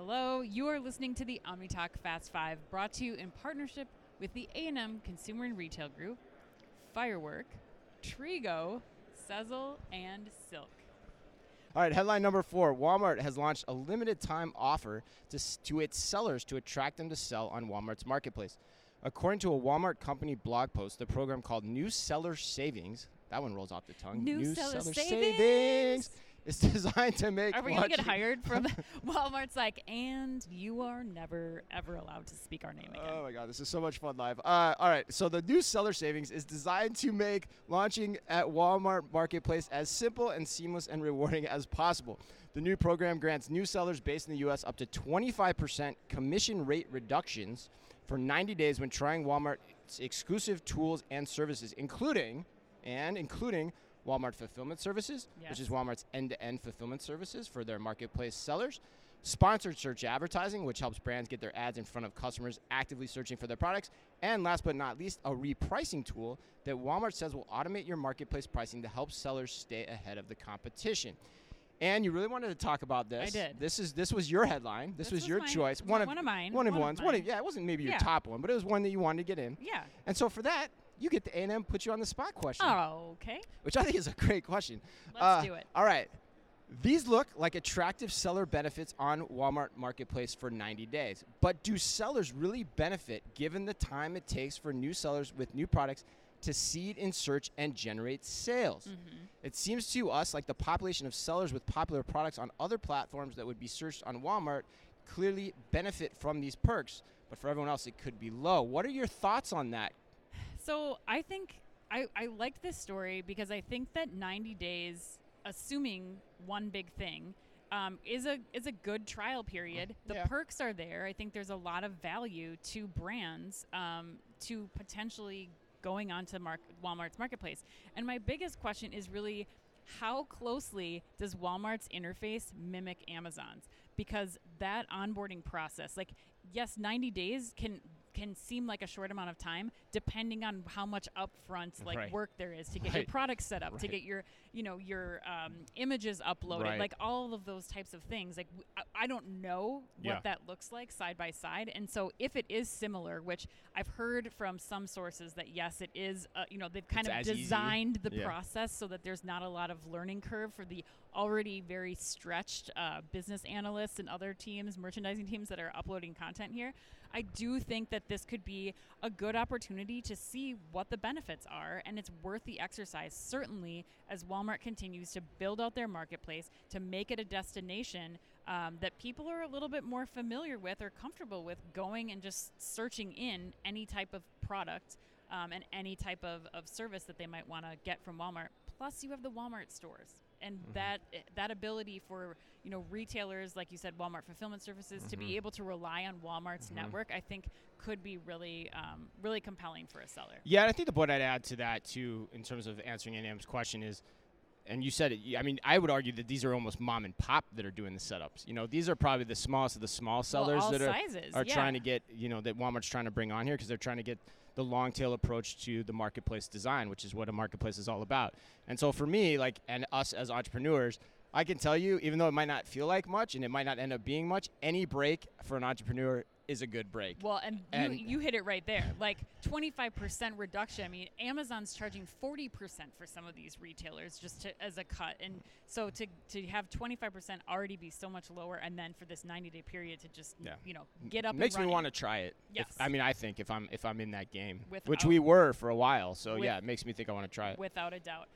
Hello, you are listening to the OmniTalk Fast Five, brought to you in partnership with the A&M Consumer and Retail Group, Firework, Trigo, Sezzle, and Silk. All right, headline number four Walmart has launched a limited time offer to, to its sellers to attract them to sell on Walmart's marketplace. According to a Walmart company blog post, the program called New Seller Savings, that one rolls off the tongue. New Seller Savings Savings. Is designed to make. Are we to get hired from Walmart's like, and you are never, ever allowed to speak our name again. Oh my god, this is so much fun live. Uh, all right, so the new seller savings is designed to make launching at Walmart Marketplace as simple and seamless and rewarding as possible. The new program grants new sellers based in the U.S. up to 25% commission rate reductions for 90 days when trying Walmart's exclusive tools and services, including and including Walmart Fulfillment Services, which is Walmart's end-to-end fulfillment services for their marketplace sellers. Sponsored search advertising, which helps brands get their ads in front of customers actively searching for their products. And last but not least, a repricing tool that Walmart says will automate your marketplace pricing to help sellers stay ahead of the competition. And you really wanted to talk about this. I did. This is this was your headline. This, This was, was your mine. choice. One- of one of mine. One of One of ones. One of yeah, it wasn't maybe your Yeah. top one, but it was one that you wanted to get in. Yeah. And so for that, you get the A&M put you on the spot question Oh, okay. which I think is a great question. Let's Uh, do it. All right. These look like attractive seller benefits on Walmart Marketplace for 90 days. But do sellers really benefit given the time it takes for new sellers with new products to seed in search and generate sales? Mm-hmm. It seems to us like the population of sellers with popular products on other platforms that would be searched on Walmart clearly benefit from these perks, but for everyone else it could be low. What are your thoughts on that? So I think I, I liked this story because I think that 90 days, assuming one big thing, um, is a is a good trial period. The Yeah. perks are there. I think there's a lot of value to brands um, to potentially going onto Mark, Walmart's marketplace. And my biggest question is really how closely does Walmart's interface mimic Amazon's? Because that onboarding process, like yes, 90 days can can seem like a short amount of time depending on how much upfront like Right. work there is to get your Right. products set up to get your you know your um, images uploaded Right. like all of those types of things like I, I don't know what Yeah. that looks like side by side and so if it is similar which i've heard from some sources that yes it is uh, you know they've kind It's of as easy. designed the Yeah. process so that there's not a lot of learning curve for the already very stretched uh, business analysts and other teams merchandising teams that are uploading content here i do think that this could be a good opportunity to see what the benefits are and it's worth the exercise certainly as walmart continues to build out their marketplace to make it a destination um, that people are a little bit more familiar with or comfortable with going and just searching in any type of product um, and any type of, of service that they might want to get from walmart. Plus you have the walmart stores and Mm-hmm. that that ability for you know retailers like you said Walmart fulfillment services to Mm-hmm. be able to rely on Walmart's network I think could be really um, really compelling for a seller. Yeah, and I think the point I'd add to that too, in terms of answering A&M's question, is, and you said it. I mean, I would argue that these are almost mom and pop that are doing the setups. You know, these are probably the smallest of the small sellers all that are sizes, are yeah. trying to get. You know, that Walmart's trying to bring on here because they're trying to get the long tail approach to the marketplace design, which is what a marketplace is all about. And so for me, like, and us as entrepreneurs. I can tell you, even though it might not feel like much and it might not end up being much, any break for an entrepreneur is a good break. Well, and, And- you, you hit it right there. Like 25% reduction. I mean, Amazon's charging 40% for some of these retailers just to, as a cut. And so to, to have 25% already be so much lower and then for this 90 day period to just, Yeah. you know, get up makes me want to try it. If- Yes. I mean, I think if I'm if I'm in that game, which we were for a while. So With- yeah, it makes me think I want to try it. Without a doubt.